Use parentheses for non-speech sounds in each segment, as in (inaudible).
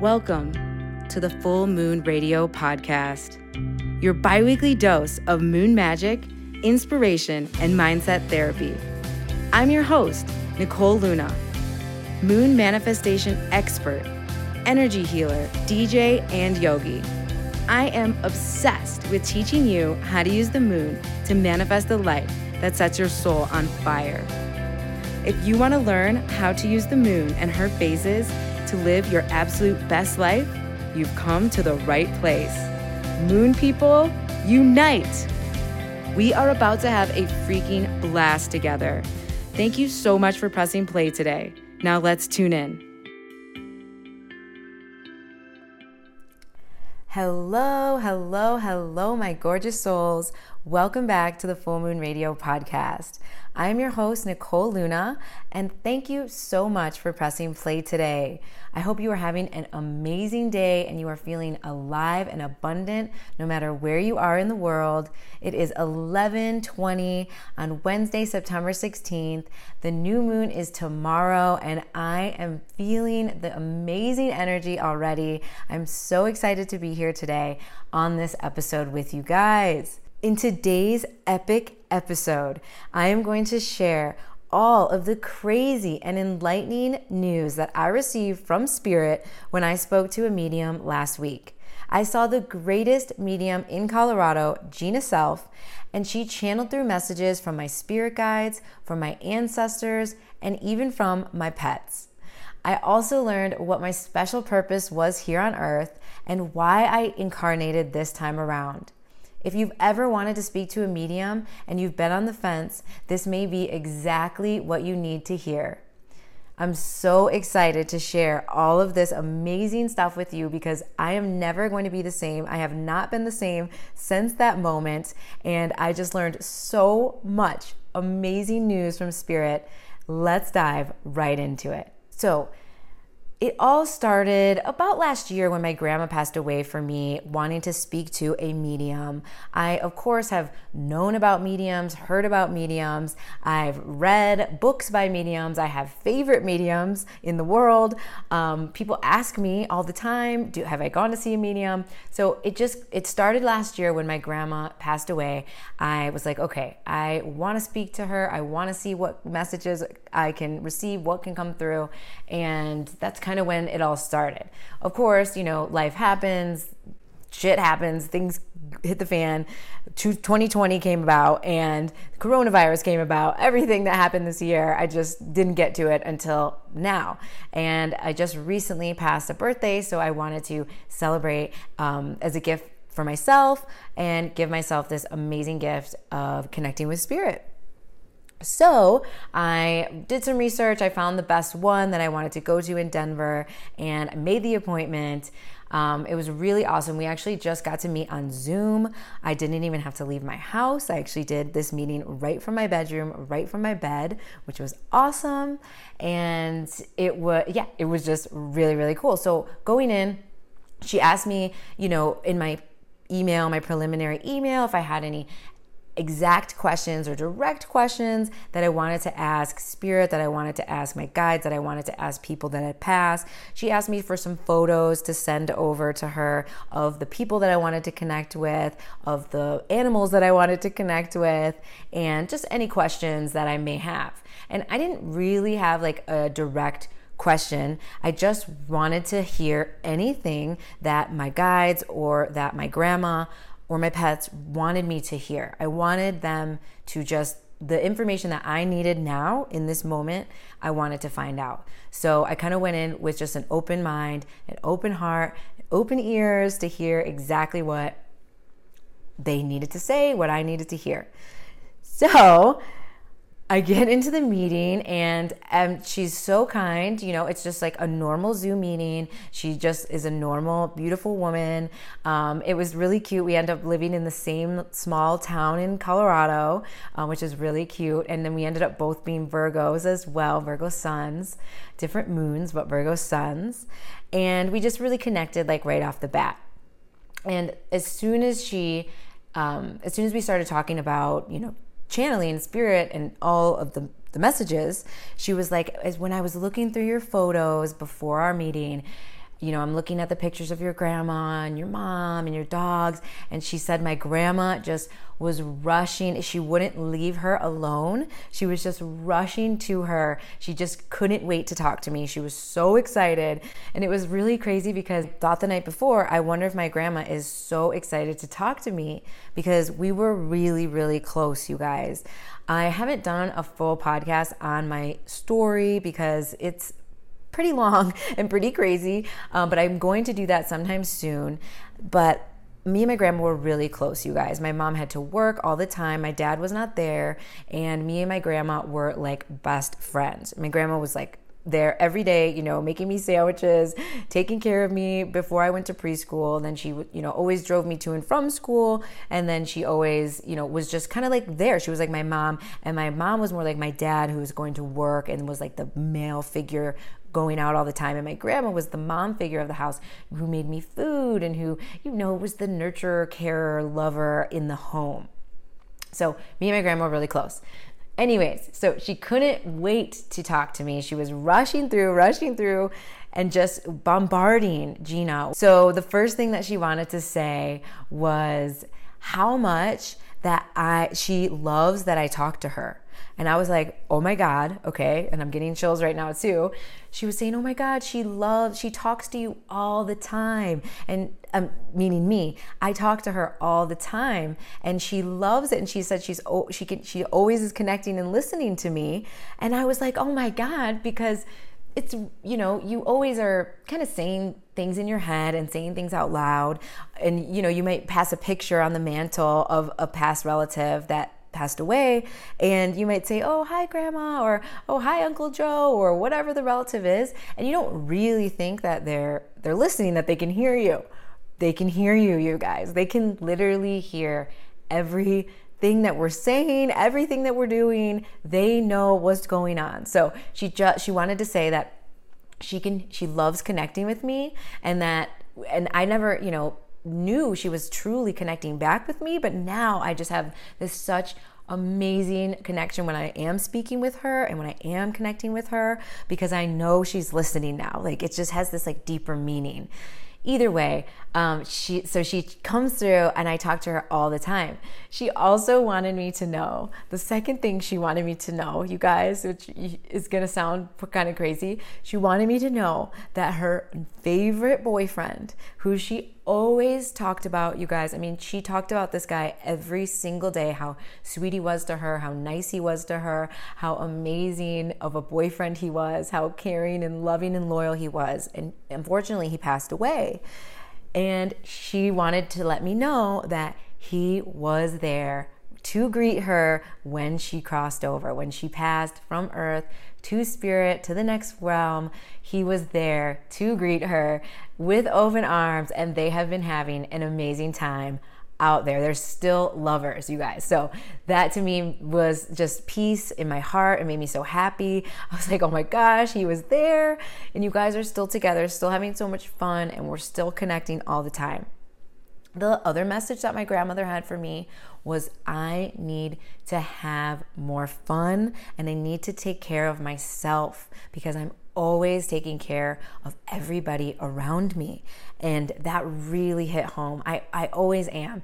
Welcome to the Full Moon Radio Podcast, your bi weekly dose of moon magic, inspiration, and mindset therapy. I'm your host, Nicole Luna, moon manifestation expert, energy healer, DJ, and yogi. I am obsessed with teaching you how to use the moon to manifest the life that sets your soul on fire. If you want to learn how to use the moon and her phases to live your absolute best life, you've come to the right place. Moon people, unite! We are about to have a freaking blast together. Thank you so much for pressing play today. Now let's tune in. Hello, hello, hello, my gorgeous souls. Welcome back to the Full Moon Radio podcast. I am your host, Nicole Luna, and thank you so much for pressing play today. I hope you are having an amazing day and you are feeling alive and abundant no matter where you are in the world. It is 11:20 on Wednesday, September 16th. The new moon is tomorrow and I am feeling the amazing energy already. I'm so excited to be here today on this episode with you guys. In today's epic episode, I am going to share all of the crazy and enlightening news that I received from Spirit when I spoke to a medium last week. I saw the greatest medium in Colorado, Gina Self, and she channeled through messages from my spirit guides, from my ancestors, and even from my pets. I also learned what my special purpose was here on earth and why I incarnated this time around. If you've ever wanted to speak to a medium and you've been on the fence, this may be exactly what you need to hear. I'm so excited to share all of this amazing stuff with you because I am never going to be the same. I have not been the same since that moment. And I just learned so much amazing news from Spirit. Let's dive right into it. So, it all started about last year when my grandma passed away for me, wanting to speak to a medium. I, of course, have known about mediums, heard about mediums. I've read books by mediums. I have favorite mediums in the world. Um, people ask me all the time, "Do have I gone to see a medium?" So it just it started last year when my grandma passed away. I was like, okay, I want to speak to her. I want to see what messages I can receive, what can come through, and that's kind of when it all started. Of course, you know, life happens, shit happens, things hit the fan. 2020 came about and coronavirus came about. Everything that happened this year, I just didn't get to it until now. And I just recently passed a birthday, so I wanted to celebrate um, as a gift for myself and give myself this amazing gift of connecting with spirit. So I did some research. I found the best one that I wanted to go to in Denver and I made the appointment. Um, it was really awesome. We actually just got to meet on Zoom. I didn't even have to leave my house. I actually did this meeting right from my bedroom, right from my bed, which was awesome. And it was, yeah, it was just really, really cool. So going in, she asked me, you know, in my email, my preliminary email, if I had any exact questions or direct questions that I wanted to ask Spirit, that I wanted to ask my guides, that I wanted to ask people that had passed. She asked me for some photos to send over to her of the people that I wanted to connect with, of the animals that I wanted to connect with, and just any questions that I may have. And I didn't really have like a direct question. I just wanted to hear anything that my guides or that my grandma or my pets wanted me to hear. I wanted them to just the information that I needed now in this moment, I wanted to find out. So I kind of went in with just an open mind, an open heart, open ears to hear exactly what they needed to say, what I needed to hear. So I get into the meeting and um, she's so kind. You know, it's just like a normal Zoom meeting. She just is a normal, beautiful woman. Um, it was really cute. We end up living in the same small town in Colorado, uh, which is really cute. And then we ended up both being Virgos as well, Virgo suns, different moons, but Virgo suns. And we just really connected like right off the bat. And as soon as she, um, as soon as we started talking about, you know, channeling spirit and all of the, the messages, she was like, as when I was looking through your photos before our meeting, you know, I'm looking at the pictures of your grandma and your mom and your dogs. And she said, My grandma just was rushing. She wouldn't leave her alone. She was just rushing to her. She just couldn't wait to talk to me. She was so excited. And it was really crazy because I thought the night before, I wonder if my grandma is so excited to talk to me because we were really, really close, you guys. I haven't done a full podcast on my story because it's pretty long (laughs) and pretty crazy, um, but I'm going to do that sometime soon. But me and my grandma were really close, you guys. My mom had to work all the time. My dad was not there. And me and my grandma were like best friends. My grandma was like there every day, you know, making me sandwiches, taking care of me before I went to preschool. Then she, you know, always drove me to and from school. And then she always, you know, was just kind of like there. She was like my mom. And my mom was more like my dad, who was going to work and was like the male figure going out all the time. And my grandma was the mom figure of the house who made me food and who, you know, was the nurturer, carer, lover in the home. So me and my grandma were really close. Anyways, so she couldn't wait to talk to me. She was rushing through, rushing through, and just bombarding Gina. So the first thing that she wanted to say was how much that I she loves that I talk to her. And I was like, oh my God, okay. And I'm getting chills right now too. She was saying, oh my God, she loves, she talks to you all the time. And um, meaning me, I talk to her all the time and she loves it. And she said she's, she can, she always is connecting and listening to me. And I was like, oh my God, because it's you know you always are kind of saying things in your head and saying things out loud and you know you might pass a picture on the mantle of a past relative that passed away and you might say oh hi grandma or oh hi uncle joe or whatever the relative is and you don't really think that they're they're listening that they can hear you. They can hear you you guys. They can literally hear everything that we're saying everything that we're doing. They know what's going on. So she just she wanted to say that she can she loves connecting with me and that and i never you know knew she was truly connecting back with me, but now I just have this such amazing connection when I am speaking with her and when I am connecting with her because I know she's listening now. Like it just has this like deeper meaning either way um, she so she comes through and i talk to her all the time. She also wanted me to know the second thing she wanted me to know you guys which is to sound kind of crazy. She wanted me to know that her favorite boyfriend who she always talked about you guys i mean she talked about this guy every single day how sweet he was to her how nice he was to her how amazing of a boyfriend he was how caring and loving and loyal he was and unfortunately he passed away and she wanted to let me know that he was there to greet her when she crossed over, when she passed from earth to spirit to the next realm. He was there to greet her with open arms, and they have been having an amazing time out there. They're still lovers, you guys. So that to me was just peace in my heart. It made me so happy. I was like, oh my gosh, he was there. And you guys are still together, still having so much fun, and we're still connecting all the time. The other message that my grandmother had for me was I need to have more fun and I need to take care of myself because I'm always taking care of everybody around me. And that really hit home. I, I always am.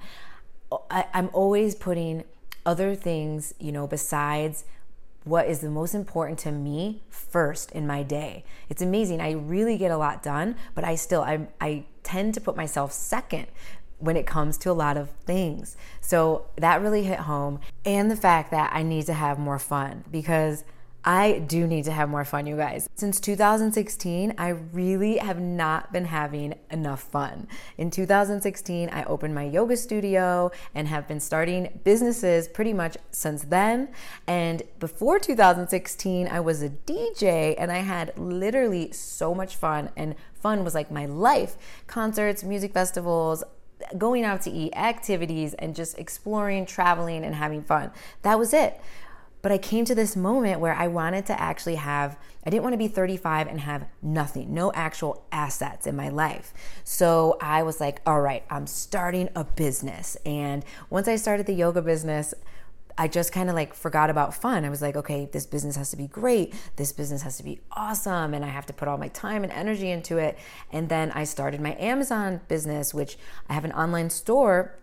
I, I'm always putting other things, you know, besides what is the most important to me first in my day. It's amazing. I really get a lot done, but I still I I tend to put myself second when it comes to a lot of things. So that really hit home and the fact that I need to have more fun because I do need to have more fun, you guys. Since 2016, I really have not been having enough fun. In 2016, I opened my yoga studio and have been starting businesses pretty much since then. And before 2016, I was a DJ and I had literally so much fun, and fun was like my life concerts, music festivals, going out to eat, activities, and just exploring, traveling, and having fun. That was it. But I came to this moment where I wanted to actually have, I didn't want to be 35 and have nothing, no actual assets in my life. So I was like, all right, I'm starting a business. And once I started the yoga business, I just kind of like forgot about fun. I was like, okay, this business has to be great. This business has to be awesome. And I have to put all my time and energy into it. And then I started my Amazon business, which I have an online store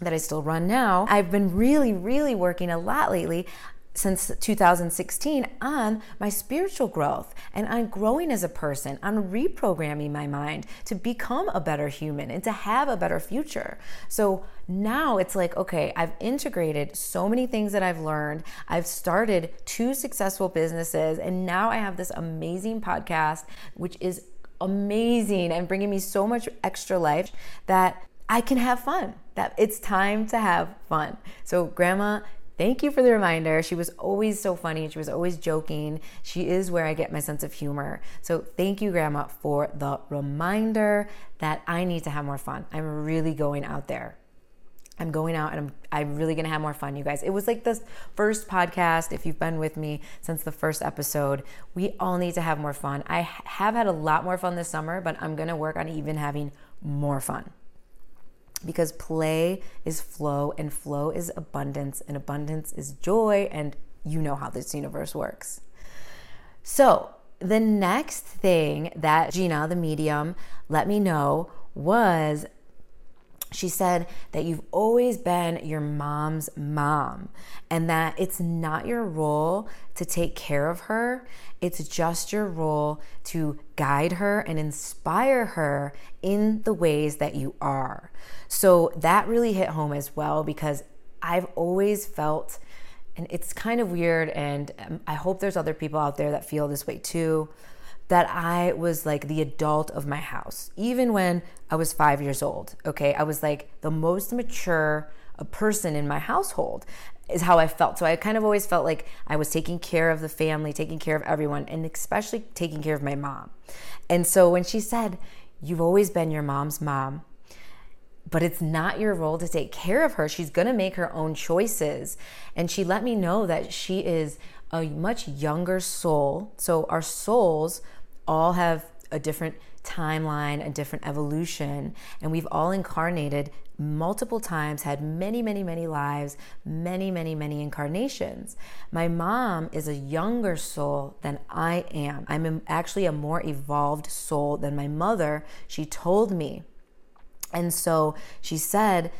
that I still run now. I've been really, really working a lot lately since 2016 on my spiritual growth and I'm growing as a person. I'm reprogramming my mind to become a better human and to have a better future. So now it's like, okay, I've integrated so many things that I've learned. I've started two successful businesses and now I have this amazing podcast, which is amazing and bringing me so much extra life that I can have fun. That it's time to have fun. So, grandma Thank you for the reminder. She was always so funny. She was always joking. She is where I get my sense of humor. So thank you, Grandma, for the reminder that I need to have more fun. I'm really going out there. I'm going out and I'm, I'm really gonna have more fun, you guys. It was like this first podcast, if you've been with me since the first episode. We all need to have more fun. I have had a lot more fun this summer, but I'm gonna work on even having more fun because play is flow and flow is abundance and abundance is joy and you know how this universe works. So, the next thing that Gina, the medium, let me know was she said that you've always been your mom's mom and that it's not your role to take care of her. It's just your role to guide her and inspire her in the ways that you are. So that really hit home as well because I've always felt, and it's kind of weird, and um, I hope there's other people out there that feel this way too, that I was like the adult of my house, even when I was five years old. Okay. I was like the most mature person in my household is how I felt. So I kind of always felt like I was taking care of the family, taking care of everyone, and especially taking care of my mom. And so when she said, You've always been your mom's mom, but it's not your role to take care of her. She's to make her own choices. And she let me know that she is a much younger soul. So our souls all have a different timeline, a different evolution, and we've all incarnated multiple times, had many, many, many lives, many, many, many incarnations. My mom is a younger soul than I am. I'm actually a more evolved soul than my mother, she told me. And so she said,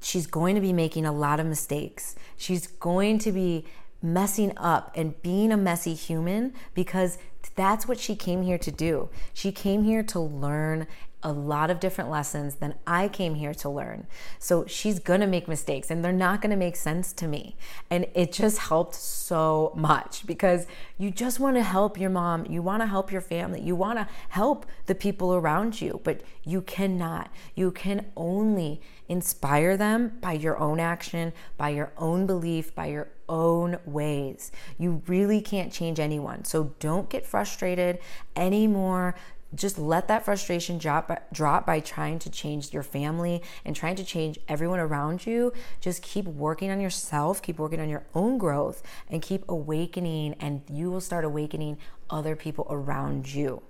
she's going to be making a lot of mistakes. She's going to be messing up and being a messy human because that's what she came here to do. She came here to learn a lot of different lessons than I came here to learn. So she's gonna make mistakes and they're not gonna make sense to me. And it just helped so much because you just wanna help your mom, you wanna help your family, you wanna help the people around you, but you cannot. You can only inspire them by your own action, by your own belief, by your own ways. You really can't change anyone. So don't get frustrated anymore just let that frustration drop drop by trying to change your family and trying to change everyone around you just keep working on yourself keep working on your own growth and keep awakening and you will start awakening other people around you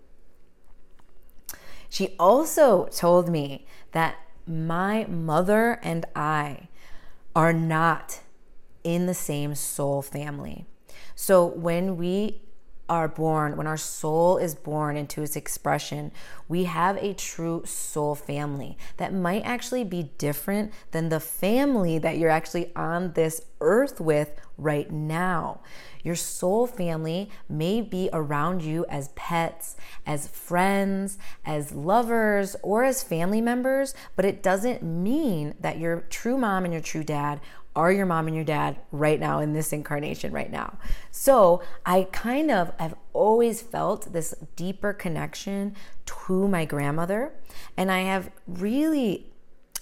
she also told me that my mother and I are not in the same soul family so when we are born, when our soul is born into its expression, we have a true soul family that might actually be different than the family that you're actually on this earth with right now. Your soul family may be around you as pets, as friends, as lovers, or as family members, but it doesn't mean that your true mom and your true dad are your mom and your dad right now in this incarnation right now. So I kind of have always felt this deeper connection to my grandmother. And I have really,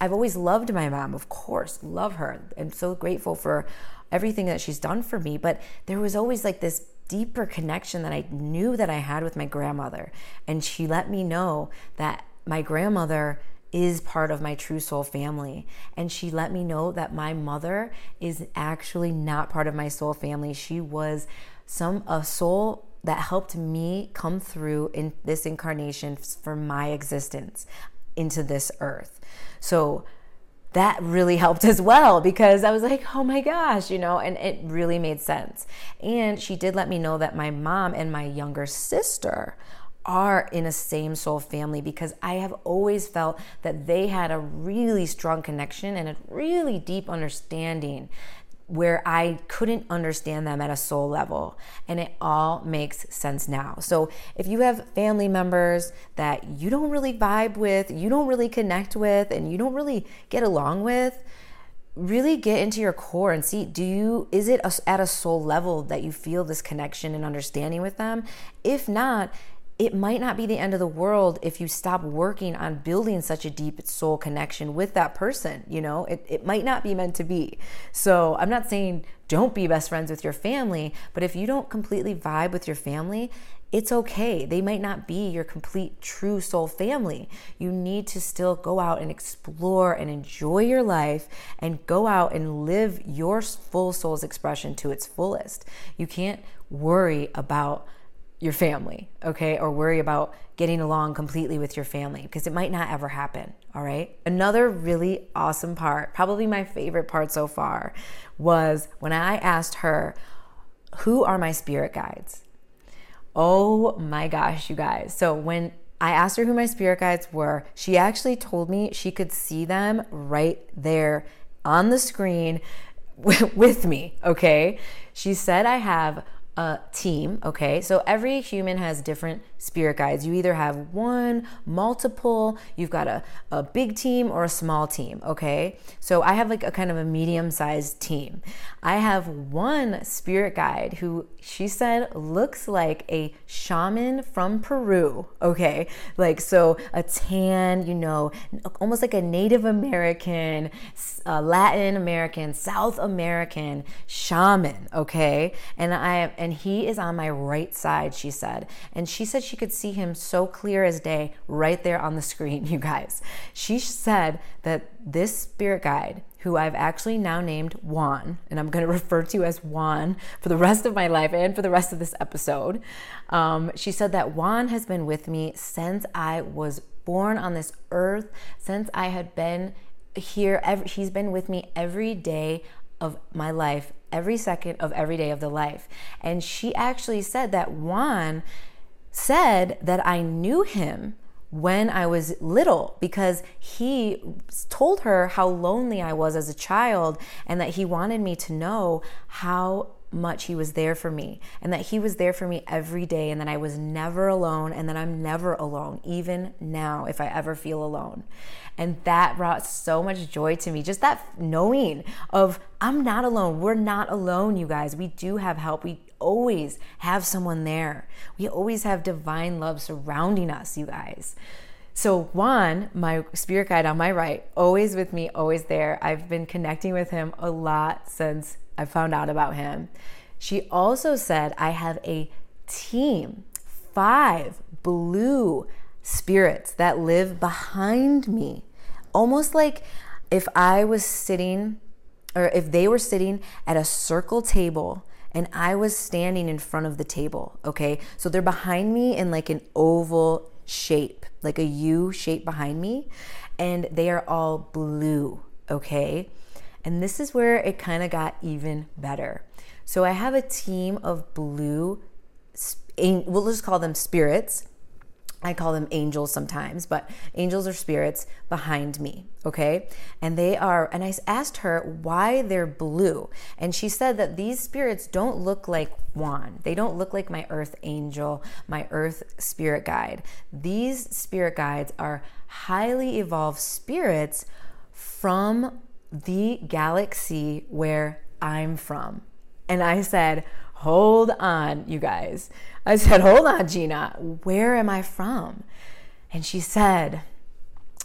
I've always loved my mom, of course, love her. I'm so grateful for everything that she's done for me. But there was always like this deeper connection that I knew that I had with my grandmother. And she let me know that my grandmother is part of my true soul family. And she let me know that my mother is actually not part of my soul family. She was some a soul that helped me come through in this incarnation for my existence into this earth. So that really helped as well because I was like, oh my gosh, you know, and it really made sense. And she did let me know that my mom and my younger sister are in a same soul family because I have always felt that they had a really strong connection and a really deep understanding where I couldn't understand them at a soul level. And it all makes sense now. So if you have family members that you don't really vibe with, you don't really connect with, and you don't really get along with, really get into your core and see do you is it at a soul level that you feel this connection and understanding with them if not it might not be the end of the world if you stop working on building such a deep soul connection with that person. You know, it, it might not be meant to be. So I'm not saying don't be best friends with your family, but if you don't completely vibe with your family, it's okay. They might not be your complete true soul family. You need to still go out and explore and enjoy your life and go out and live your full soul's expression to its fullest. You can't worry about your family, okay? Or worry about getting along completely with your family because it might not ever happen, all right? Another really awesome part, probably my favorite part so far, was when I asked her, Who are my spirit guides? Oh my gosh, you guys. So when I asked her who my spirit guides were, she actually told me she could see them right there on the screen (laughs) with me, okay? She said I have a team, okay? So every human has different spirit guides. You either have one, multiple, you've got a, a big team or a small team, okay? So I have like a kind of a medium sized team. I have one spirit guide who she said looks like a shaman from Peru, okay? Like, so a tan, you know, almost like a Native American, uh, Latin American, South American shaman, okay? And I, and he is on my right side, she said. And she said she she could see him so clear as day right there on the (laughs) screen, you guys. She said that this spirit guide, who I've actually now named Juan, and I'm going (laughs) to refer to as Juan for the rest of my life and for the rest of this episode. Um, she said that Juan has been with me since I was born on this earth, since I had been here. Every, he's been with me every day of my life, every second of every day of the life. And she actually said that Juan said that I knew him when I was little because he told her how lonely I was as a child and that he wanted me to know how much he was there for me and that he was there for me every day and that I was never alone and that I'm never alone, even now, if I ever feel alone. And that brought so much joy to me. Just that knowing of I'm not alone. We're not alone, you guys. We do have help. We always have someone there. We always have divine love surrounding us, you guys. So, Juan, my spirit guide on my right, always with me, always there. I've been connecting with him a lot since I found out about him. She also said, I have a team, five blue spirits that live behind me. Almost like if I was sitting, or if they were sitting at a circle table and I was standing in front of the table, okay? So they're behind me in like an oval shape, like a U shape behind me, and they are all blue, okay? And this is where it kind of got even better. So I have a team of blue, we'll just call them spirits I call them angels sometimes, but angels are spirits behind me, okay? And they are, and I asked her why they're blue. And she said that these spirits don't look like Juan. They don't look like my earth angel, my earth spirit guide. These spirit guides are highly evolved spirits from the galaxy where I'm from. And I said, hold on, you guys. I said, hold on, Gina, where am I from? And she said,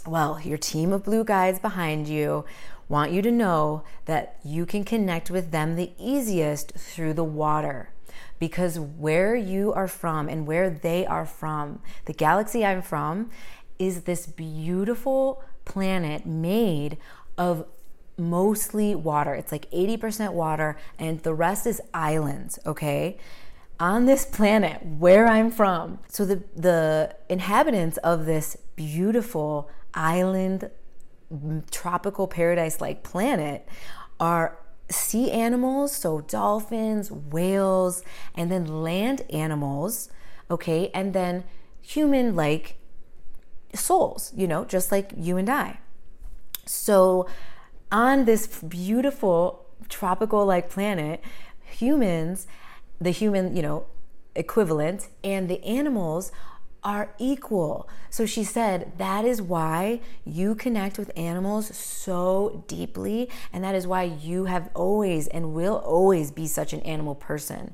well, your team of blue guides behind you want you to know that you can connect with them the easiest through the water. Because where you are from and where they are from, the galaxy I'm from, is this beautiful planet made of mostly water. It's like 80% water, and the rest is islands, okay? On this (laughs) planet where I'm from. So the, the inhabitants of this beautiful island tropical paradise like planet are sea animals, so dolphins, whales, and then land animals, okay, and then human like souls, you know, just like you and I. So, on this beautiful tropical like planet, humans, the human, you know, equivalent, and the animals are equal. So she said that is why you connect with animals so deeply, and that is why you have always and will always be such an animal person.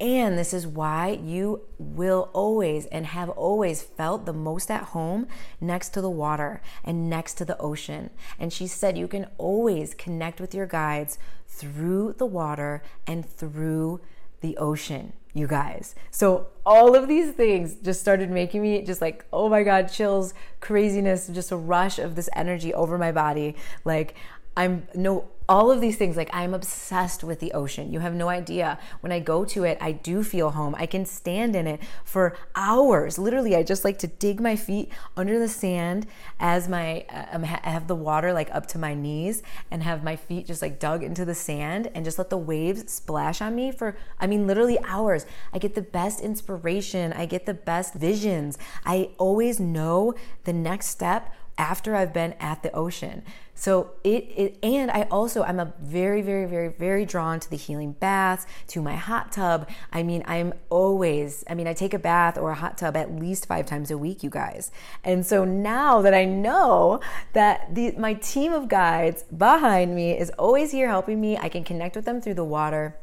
And this is why you will always and have always felt the most at home next to the water and next to the ocean. And she said you can always connect with your guides through the water and through the ocean, you guys. So all of these things just started making me just like, oh my God, chills, craziness, just a rush of this energy over my body. Like, I'm no all of these things like i'm obsessed with the ocean. You have no idea. When i go to it i do feel home. I can stand in it for hours. Literally i just like to dig my feet under the sand as my uh, i have the water like up to my knees and have my feet just like dug into the sand and just let the waves splash on me for i mean literally hours. I get the best inspiration. I get the best visions. I always know the next step after I've been at the ocean. So it, it and I also I'm a very very very very drawn to the healing baths, to my hot tub. I mean, I'm always I mean, I take a bath or a hot tub at least 5 times a week, you guys. And so now that I know that the my team of guides behind me is always here helping me, I can connect with them through the water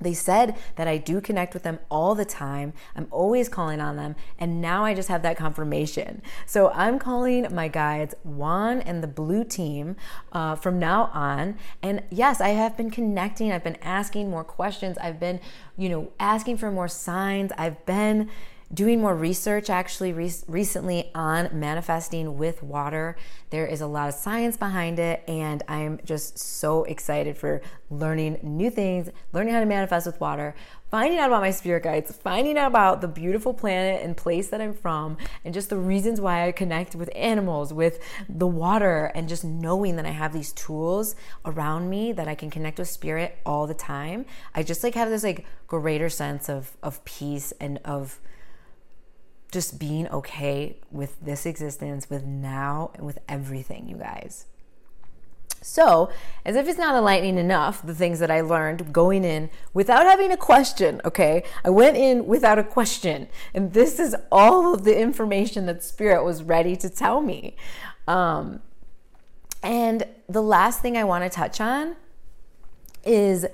they said that I do connect with them all the time. I'm always calling on them. And now I just have that confirmation. So I'm calling my guides, Juan and the blue team, uh, from now on. And yes, I have been connecting. I've been asking more questions. I've been, you know, asking for more signs. I've been doing more research actually re- recently on manifesting with water. There is a lot of science behind it, and I'm just so excited for learning new things, learning how to manifest with water, finding out about my spirit guides, finding out about the beautiful planet and place that I'm from, and just the reasons why I connect with animals, with the water, and just knowing that I have these tools around me that I can connect with spirit all the time. I just like have this like greater sense of of peace and of just being okay with this existence, with now, and with everything, you guys. So, as if it's not enlightening enough, the things that I learned going in without having a question, okay? I went in without a question. And this is all of the information that Spirit was ready to tell me. Um, and the last thing I want to touch on is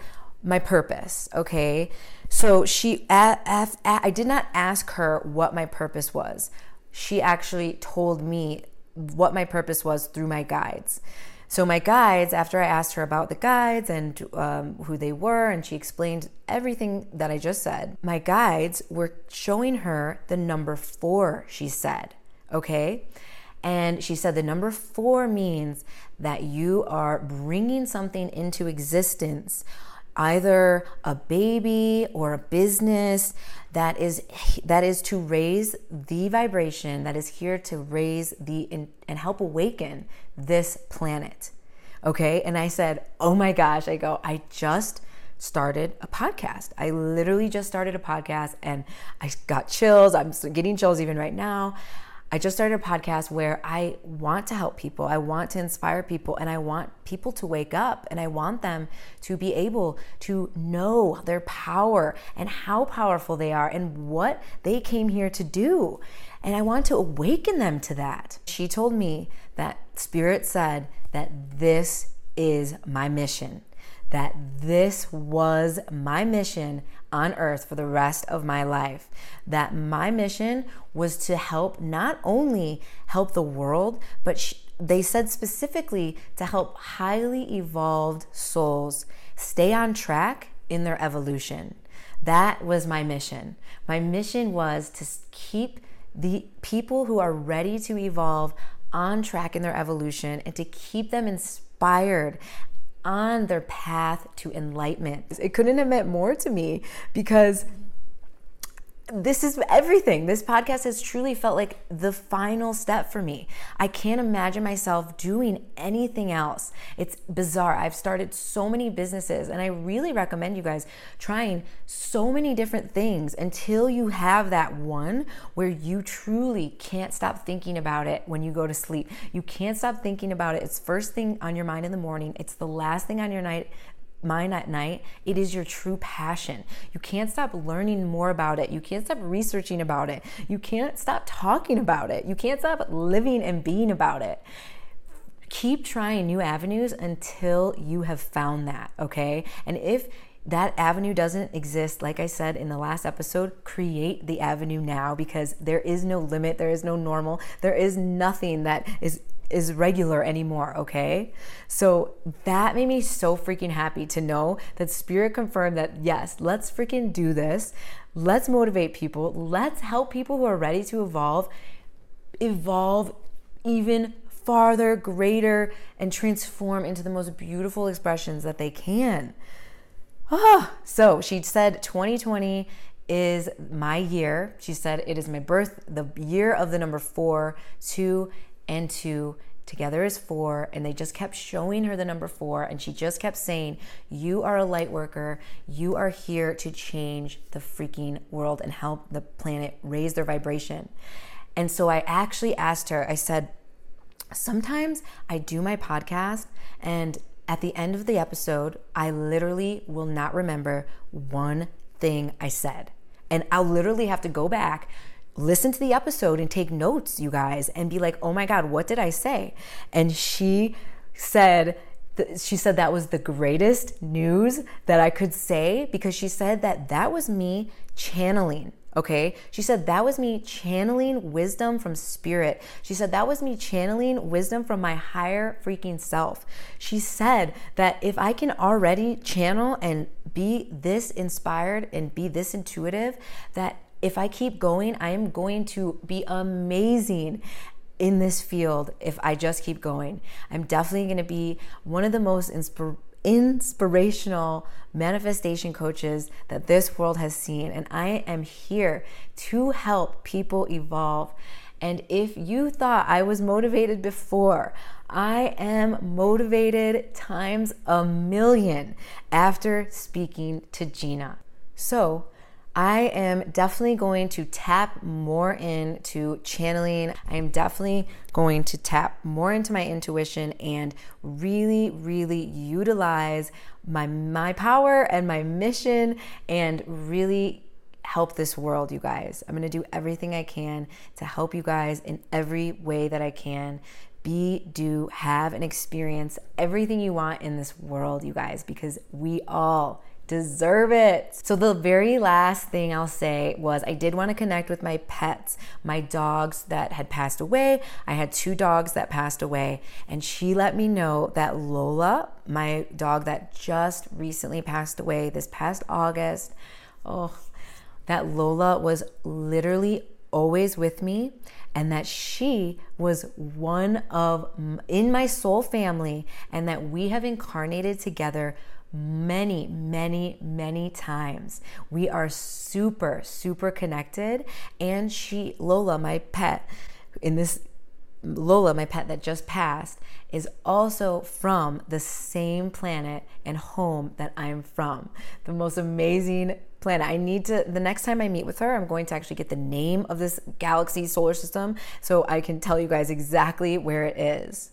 my purpose, okay? So she, I did not ask her what my purpose was. She actually told me what my purpose was through my guides. So my guides, after I asked her about the guides and um, who they were, and she explained everything that I just said, my guides were showing her the number four. She said, okay. And she said the number four means that you are bringing something into existence either a baby or a business that is that is to raise the vibration that is here to raise the and help awaken this planet okay? And i said oh my gosh i go i just started a podcast. I literally just started a podcast and i got chills. I'm getting chills even right now I just started a podcast where I want to help people. I want to inspire people and I want people to wake up and I want them to be able to know their power and how powerful they are and what they came here to do. And I want to awaken them to that. She told me that Spirit said that this is my mission that this was my mission on earth for the rest of my life. That my mission was to help not only help the world, but sh- they said specifically to help highly evolved souls stay on track in their evolution. That was my mission. My mission was to keep the people who are ready to evolve on track in their evolution and to keep them inspired on their path to enlightenment. It couldn't have meant more to me because this is everything. This podcast has truly felt like the final step for me. I can't imagine myself doing anything else. It's bizarre. I've started so many businesses, and I really recommend you guys trying so many different things until you have that one where you truly can't stop thinking about it when you go to sleep. You can't stop thinking about it. It's first thing on your mind in the morning, it's the last thing on your night mind at night, it is your true passion. You can't stop learning more about it. You can't stop researching about it. You can't stop talking about it. You can't stop living and being about it. Keep trying new avenues until you have found that, okay? And if that avenue doesn't exist, like I said in the last episode, create the avenue now because there is no limit, there is no normal, there is nothing that is is regular anymore, okay? So that made me so freaking happy to know that Spirit confirmed that yes, let's freaking do this. Let's motivate people. Let's help people who are ready to evolve evolve even farther, greater, and transform into the most beautiful expressions that they can. Ah, so she said 2020 is my year. She said it is my birth, the year of the number four, two, and two together is four and they just kept showing her the number four and she just kept saying you are a light worker. You are here to change the freaking world and help the planet raise their vibration. And so i actually asked her i said sometimes i do my podcast and at the end of the episode i literally will not remember one thing i said. And i'll literally have to go back listen to the episode and take notes, you guys, and be like, oh my God, what did I say? And she said, she said that was the greatest news that I could say because she said that that was me channeling. Okay. She said that was me channeling wisdom from spirit. She said that was me channeling wisdom from my higher freaking self. She said that if I can already channel and be this inspired and be this intuitive, that if I keep going, I am going to be amazing in this field if I just keep going. I'm definitely going to be one of the most inspir- inspirational manifestation coaches that this world has seen. And I am here to help people evolve. And if you thought I was motivated before, I am motivated times a million after speaking to Gina. So, I am definitely going to tap more into channeling. I am definitely going to tap more into my intuition and really, really utilize my my power and my mission and really help this world, you guys. I'm going to do everything I can to help you guys in every way that I can. Be, do, have, and experience everything you want in this world, you guys, because we all deserve it. So, the very last thing I'll say was I did want to connect with my pets, my dogs that had passed away. I had two dogs that passed away, and she let me know that Lola, my dog that just recently passed away this past August, oh, that Lola was literally always with me and that she was one of in my soul family and that we have incarnated together many, many, many times. We are super, super connected. And she, Lola, my pet, in this Lola, my pet that just passed, is also from the same planet and home that I'm from. The most amazing planet. I need to, the next time I meet with her, I'm going to actually get the name of this galaxy solar system so I can tell you guys exactly where it is.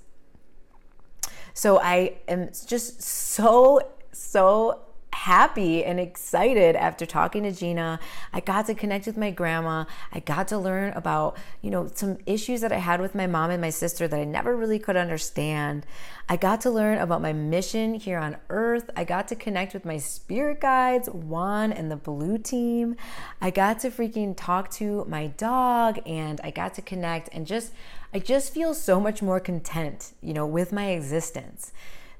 So I am just so so happy and excited after talking to Gina. I got to connect with my grandma. I got to learn about, you know, some issues that I had with my mom and my sister that I never really could understand. I got to learn about my mission here on earth. I got to connect with my spirit guides, Juan and the blue team. I got to freaking talk to my dog and I got to connect and just I just feel so much more content, you know, with my existence.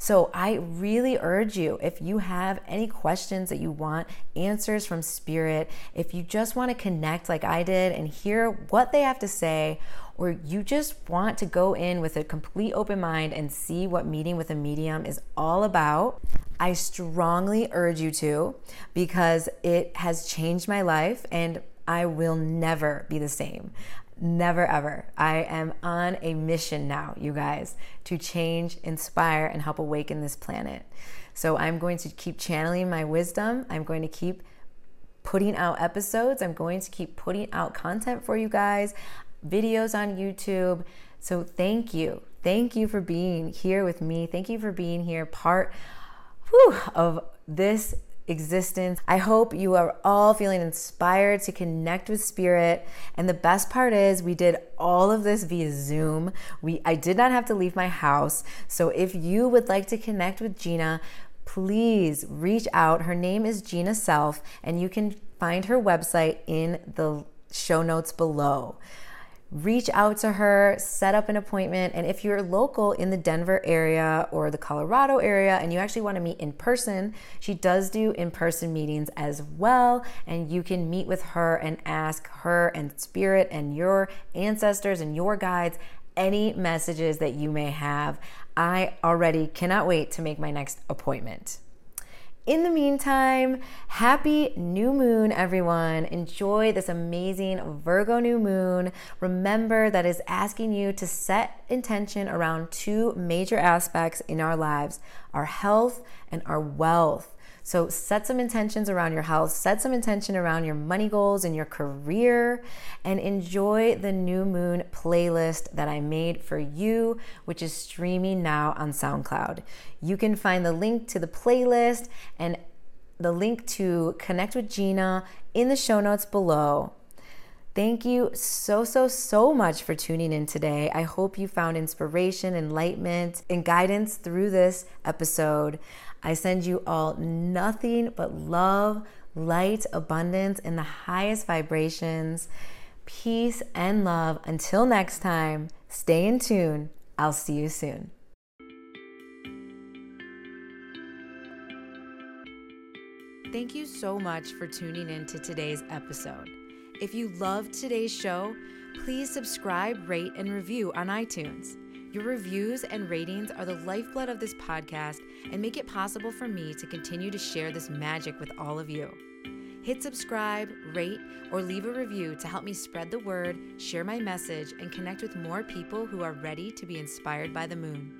So I really urge you if you have any questions that you want answers from spirit, if you just want to connect like I did and hear what they have to say, or you just want to go in with a complete open mind and see what meeting with a medium is all about, I strongly urge you to because it has changed my life and I will never be the same. Never ever. I am on a mission now, you guys, to change, inspire, and help awaken this planet. So I'm going to keep channeling my wisdom. I'm going to keep putting out episodes. I'm going to keep putting out content for you guys, videos on YouTube. So thank you. Thank you for being here with me. Thank you for being here, part whew, of this existence. I hope you are all feeling inspired to connect with spirit. And the best part is we did all of this via Zoom. We I did not have to leave my house. So if you would like to connect with Gina, please reach out. Her name is Gina Self and you can find her website in the show notes below reach out to her, set up an appointment. And if you're local in the Denver area or the Colorado area and you actually want to meet in person, she does do in person meetings as well. And you can meet with her and ask her and spirit and your ancestors and your guides any messages that you may have. I already cannot wait to make my next appointment. In the meantime, happy new moon, everyone. Enjoy this amazing Virgo new moon. Remember that is asking you to set intention around two major aspects in our lives our health and our wealth. So set some intentions around your health, set some intention around your money goals and your career, and enjoy the new moon playlist that I made for you, which is streaming now on SoundCloud. You can find the link to the playlist and the link to connect with Gina in the show notes below. Thank you so, so, so much for tuning in today. I hope you found inspiration, enlightenment, and guidance through this episode. I send you all nothing but love, light, abundance, and the highest vibrations. Peace and love. Until next time, stay in tune. I'll see you soon. Thank you so much for tuning in to today's episode. If you loved today's show, please subscribe, rate, and review on iTunes. Your reviews and ratings are the lifeblood of this podcast and make it possible for me to continue to share this magic with all of you. Hit subscribe, rate, or leave a review to help me spread the word, share my message, and connect with more people who are ready to be inspired by the moon.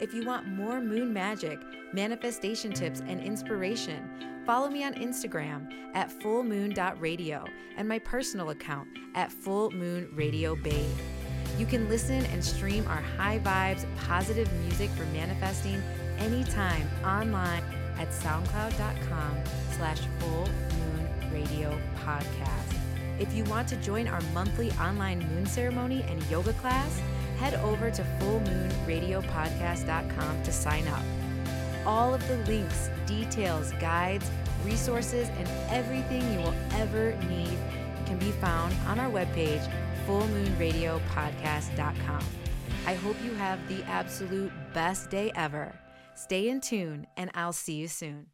If you want more moon magic, manifestation tips, and inspiration, follow me on Instagram at fullmoon.radio and my personal account at fullmoonradiobabe. You can listen and stream our high vibes, positive music for manifesting anytime online at soundcloud.com slash full moon radio podcast. If you want to join our monthly online moon ceremony and yoga class, head over to fullmoonradiopodcast.com to sign up. All of the links, details, guides, resources, and everything you will ever need can be found on our webpage fullmoonradiopodcast.com. I hope you have the absolute best day ever. Stay in tune, and I'll see you soon.